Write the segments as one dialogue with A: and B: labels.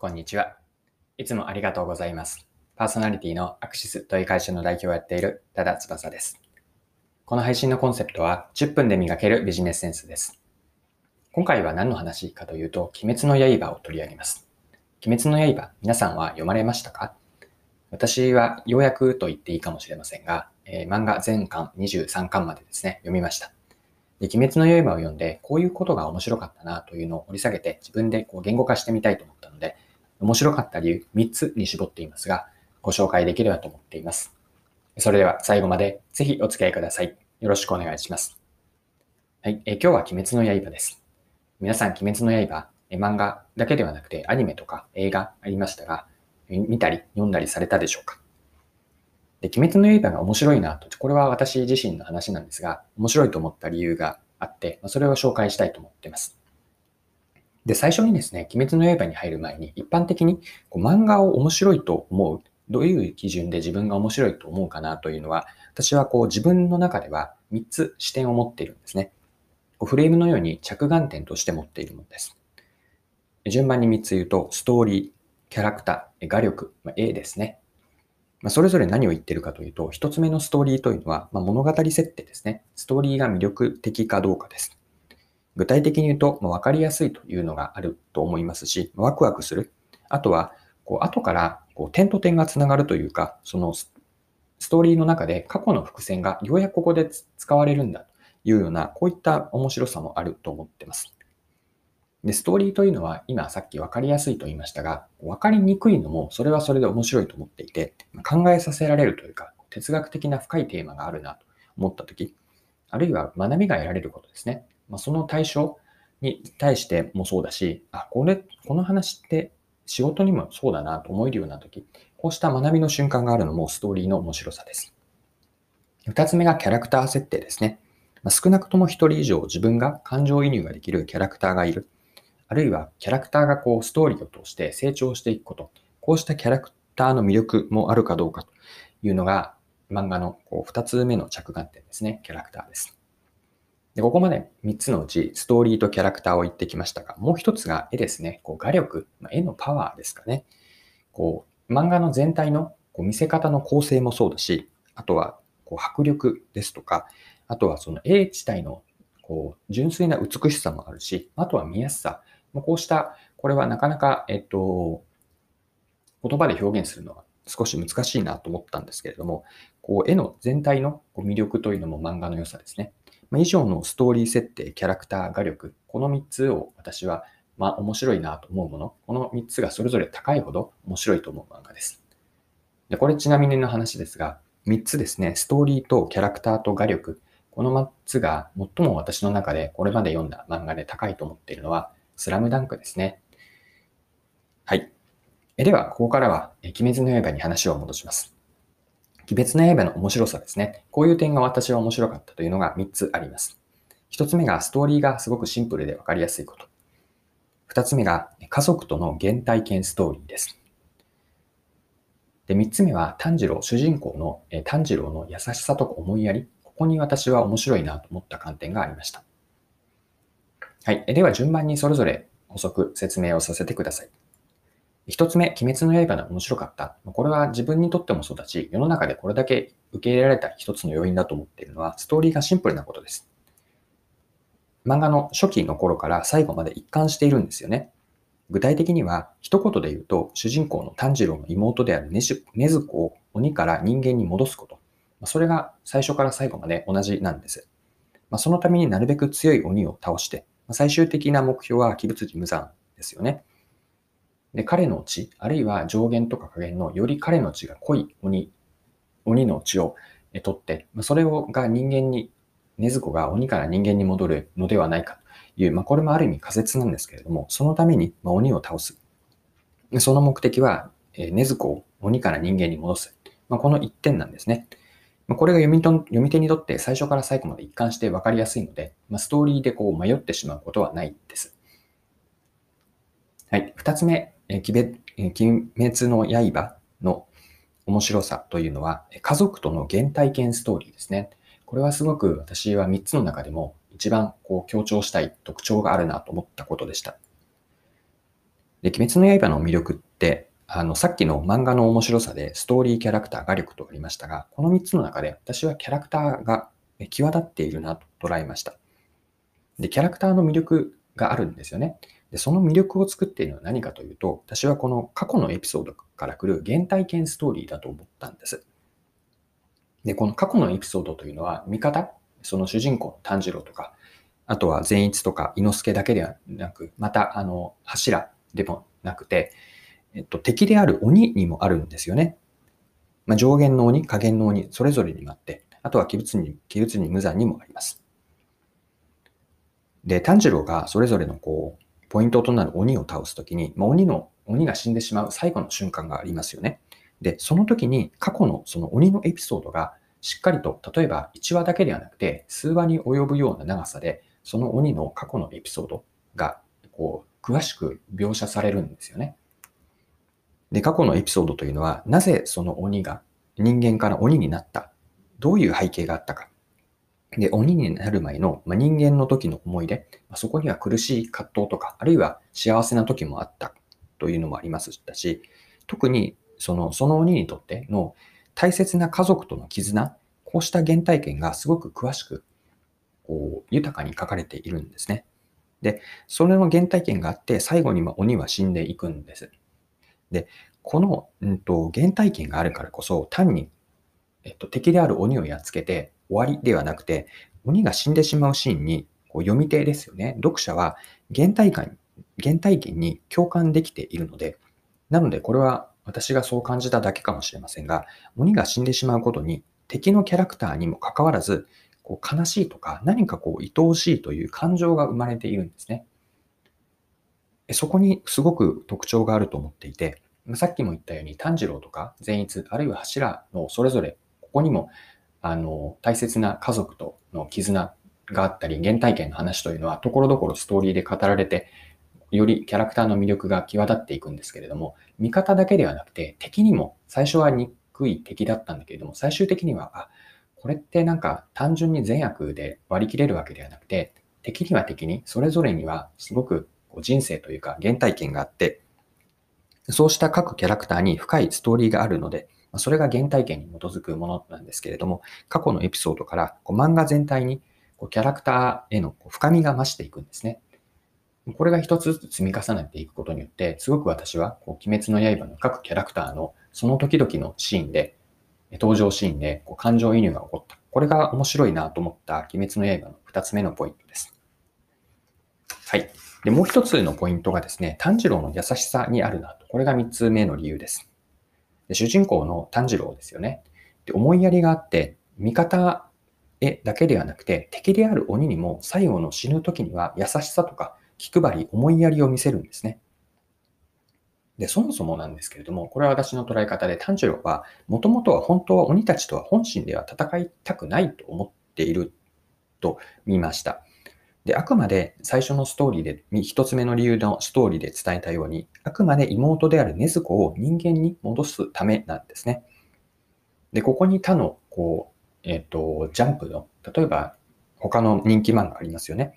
A: こんにちは。いつもありがとうございます。パーソナリティのアクシスという会社の代表をやっている多田翼です。この配信のコンセプトは10分で磨けるビジネスセンスです。今回は何の話かというと、鬼滅の刃を取り上げます。鬼滅の刃、皆さんは読まれましたか？私はようやくと言っていいかもしれませんが、えー、漫画全巻23巻までですね、読みました。で、鬼滅の刃を読んで、こういうことが面白かったなというのを掘り下げて、自分でこう言語化してみたいと思ったので、面白かった理由3つに絞っていますが、ご紹介できればと思っています。それでは最後までぜひお付き合いください。よろしくお願いします。はい、え今日は鬼滅の刃です。皆さん、鬼滅の刃、え漫画だけではなくてアニメとか映画ありましたが、見たり読んだりされたでしょうか？で、鬼滅の刃が面白いなと、これは私自身の話なんですが、面白いと思った理由があって、それを紹介したいと思っています。で、最初にですね、鬼滅の刃に入る前に、一般的にこう漫画を面白いと思う、どういう基準で自分が面白いと思うかなというのは、私はこう自分の中では3つ視点を持っているんですね。こうフレームのように着眼点として持っているものです。順番に3つ言うと、ストーリー、キャラクター、画力、まあ、A ですね。まあ、それぞれ何を言ってるかというと、1つ目のストーリーというのは、まあ、物語設定ですね。ストーリーが魅力的かどうかです。具体的に言うと、まあ、分かりやすいというのがあると思いますし、ワクワクする。あとは、こう後からこう点と点がつながるというか、そのストーリーの中で過去の伏線がようやくここで使われるんだというような、こういった面白さもあると思ってます。で、ストーリーというのは、今さっき分かりやすいと言いましたが、分かりにくいのも、それはそれで面白いと思っていて、考えさせられるというか、哲学的な深いテーマがあるなと思ったとき、あるいは学びが得られることですね。まあ、その対象に対してもそうだし、あ、これ、この話って仕事にもそうだなと思えるような時、こうした学びの瞬間があるのもストーリーの面白さです。二つ目がキャラクター設定ですね。まあ、少なくとも一人以上自分が感情移入ができるキャラクターがいる。あるいはキャラクターがこうストーリーを通して成長していくこと。こうしたキャラクターの魅力もあるかどうかというのが漫画のこう二つ目の着眼点ですね。キャラクターです。で、ここまで3つのうち、ストーリーとキャラクターを言ってきましたが、もう一つが絵ですね。こう画力、ま、絵のパワーですかね。こう、漫画の全体のこう見せ方の構成もそうだし、あとはこう迫力ですとか、あとはその絵自体のこう純粋な美しさもあるし、あとは見やすさ。こうした、これはなかなか、えっと、言葉で表現するのは少し難しいなと思ったんですけれども、こう絵の全体の魅力というのも漫画の良さですね。ま以上のストーリー設定、キャラクター、画力、この3つを私は、まあ、面白いなと思うもの、この3つがそれぞれ高いほど面白いと思う漫画です。でこれちなみにの話ですが、3つですね、ストーリーとキャラクターと画力、この3つが最も私の中でこれまで読んだ漫画で高いと思っているのは、スラムダンクですね。はい。えでは、ここからは、鬼滅の刃に話を戻します。鬼滅の刃の面白さですね。こういう点が私は面白かったというのが3つあります。1つ目がストーリーがすごくシンプルでわかりやすいこと。2つ目が家族との原体験ストーリーです。で、3つ目は炭治郎、主人公の炭治郎の優しさとか思いやり。ここに私は面白いなと思った観点がありました。はい。では順番にそれぞれ補足、説明をさせてください。一つ目、鬼滅の刃の面白かった。これは自分にとってもそうだし、世の中でこれだけ受け入れられた一つの要因だと思っているのは、ストーリーがシンプルなことです。漫画の初期の頃から最後まで一貫しているんですよね。具体的には、一言で言うと、主人公の炭治郎の妹である禰豆子を鬼から人間に戻すこと。それが最初から最後まで同じなんです。そのためになるべく強い鬼を倒して、最終的な目標は鬼物寺無惨ですよね。で、彼の血、あるいは上限とか下限のより彼の血が濃い鬼、鬼の血を取って、それをが人間に、禰豆子が鬼から人間に戻るのではないかという、まあ、これもある意味仮説なんですけれども、そのために、ま鬼を倒す。その目的は、え禰豆子を鬼から人間に戻す。まあ、この一点なんですね。まこれが読みと読み手にとって最初から最後まで一貫して分かりやすいので、まあ、ストーリーでこう迷ってしまうことはないです。はい。二つ目、え鬼滅の刃の面白さというのは、家族との原体験ストーリーですね。これはすごく私は3つの中でも一番こう強調したい特徴があるなと思ったことでした。で、鬼滅の刃の魅力って、あの、さっきの漫画の面白さでストーリー、キャラクター、画力とありましたが、この3つの中で私はキャラクターが際立っているなと捉えました。で、キャラクターの魅力があるんですよね。で、その魅力を作っているのは何かというと、私はこの過去のエピソードから来る原体験ストーリーだと思ったんです。で、この過去のエピソードというのは、味方、その主人公の炭治郎とか、あとは善逸とか伊之助だけではなく、また、あの、柱でもなくて、えっと、敵である鬼にもあるんですよね。まあ、上限の鬼、下限の鬼、それぞれにもあって、あとは鬼物に、鬼物に無残にもあります。で、炭治郎がそれぞれのこう、ポイントとなる鬼を倒すときに、まあ、鬼の、鬼が死んでしまう最後の瞬間がありますよね。で、その時に過去のその鬼のエピソードがしっかりと、例えば1話だけではなくて、数話に及ぶような長さで、その鬼の過去のエピソードが、こう、詳しく描写されるんですよね。で、過去のエピソードというのは、なぜその鬼が人間から鬼になった、どういう背景があったか。で、鬼になる前の、ま人間の時の思い出、まそこには苦しい葛藤とか、あるいは幸せな時もあったというのもありますし、特にそのその鬼にとっての大切な家族との絆、こうした原体験がすごく詳しく、こう、豊かに書かれているんですね。で、それの原体験があって、最後に鬼は死んでいくんです。で、この、うんと、原体験があるからこそ、単に、えっと、敵である鬼をやっつけて終わりではなくて、鬼が死んでしまうシーンに、こう読み手ですよね。読者は原体感、原体験に共感できているので、なのでこれは私がそう感じただけかもしれませんが、鬼が死んでしまうことに敵のキャラクターにもかかわらず、こう悲しいとか何かこう愛おしいという感情が生まれているんですね。そこにすごく特徴があると思っていて、さっきも言ったように炭治郎とか善逸、あるいは柱のそれぞれ、ここにも、あの、大切な家族との絆があったり、原体験の話というのは、ところどころストーリーで語られて、よりキャラクターの魅力が際立っていくんですけれども、味方だけではなくて、敵にも、最初は憎い敵だったんだけれども、最終的には、あ、これってなんか単純に善悪で割り切れるわけではなくて、敵には敵に、それぞれにはすごく人生というか原体験があって、そうした各キャラクターに深いストーリーがあるので、それが原体験に基づくものなんですけれども、過去のエピソードからこう漫画全体にこうキャラクターへのこう深みが増していくんですね。これが一つずつ積み重ねていくことによって、すごく私は、こう鬼滅の刃の各キャラクターのその時々のシーンで、登場シーンでこう感情移入が起こった。これが面白いなと思った鬼滅の刃の二つ目のポイントです。はい。で、もう一つのポイントがですね、炭治郎の優しさにあるなと。これが三つ目の理由です。で主人公の炭治郎ですよね。で思いやりがあって、味方へだけではなくて、敵である鬼にも最後の死ぬ時には優しさとか気配り、思いやりを見せるんですね。で、そもそもなんですけれども、これは私の捉え方で、炭治郎は、もともとは本当は鬼たちとは本心では戦いたくないと思っていると見ました。で、あくまで最初のストーリーで、一つ目の理由のストーリーで伝えたように、あくまで妹である禰豆子を人間に戻すためなんですね。で、ここに他の、こう、えっ、ー、と、ジャンプの、例えば他の人気漫画ありますよね。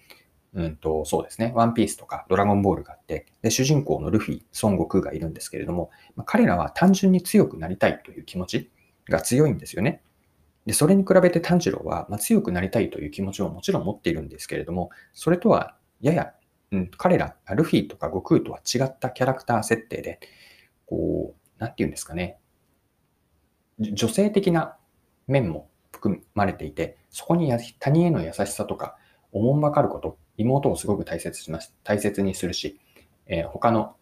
A: うんと、そうですね。ワンピースとかドラゴンボールがあって、で、主人公のルフィ、孫悟空がいるんですけれども、まあ、彼らは単純に強くなりたいという気持ちが強いんですよね。で、それに比べて炭治郎は、まあ、強くなりたいという気持ちをもちろん持っているんですけれども、それとはやや、うん、彼ら、ルフィとか悟空とは違ったキャラクター設定で、こう、なんて言うんですかね。女性的な面も含まれていて、そこに他人への優しさとか、おもんばかること、妹をすごく大切します、大切にするし、えー、他の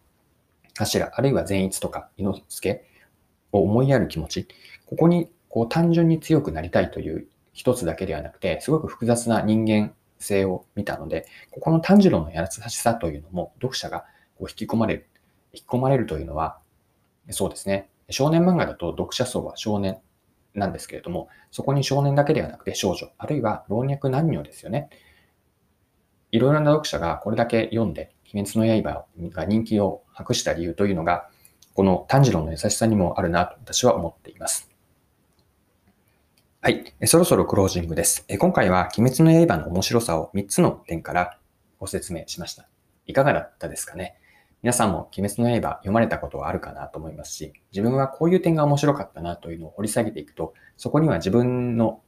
A: 柱、あるいは善逸とか伊之助を思いやる気持ち、ここにこう単純に強くなりたいという一つだけではなくて、すごく複雑な人間性を見たので、ここの炭治郎の優しさというのも読者がこう引き込まれる。引き込まれるというのは、そうですね。少年漫画だと読者層は少年なんですけれども、そこに少年だけではなくて少女、あるいは老若男女ですよね。いろいろな読者がこれだけ読んで、鬼滅の刃が人気を博した理由というのが、この炭治郎の優しさにもあるなと私は思っています。はい。そろそろクロージングです。今回は鬼滅の刃の面白さを3つの点からご説明しました。いかがだったですかね？皆さんも鬼滅の刃読まれたことはあるかなと思いますし、自分はこういう点が面白かったなというのを掘り下げていくと、そこには自分の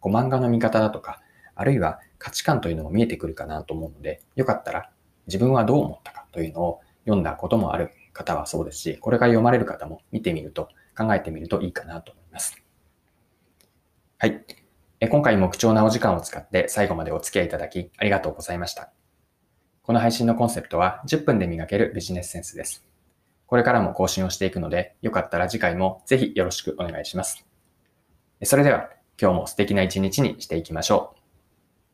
A: こう漫画の見方だとか、あるいは価値観というのも見えてくるかなと思うので、よかったら自分はどう思ったかというのを読んだこともある方はそうですし、これから読まれる方も見てみると、考えてみるといいかなと思います。はい。今回も貴重なお時間を使って最後までお付き合いいただきありがとうございました。この配信のコンセプトは10分で磨けるビジネスセンスです。これからも更新をしていくので、よかったら次回もぜひよろしくお願いします。それでは今日も素敵な一日にしていきましょう。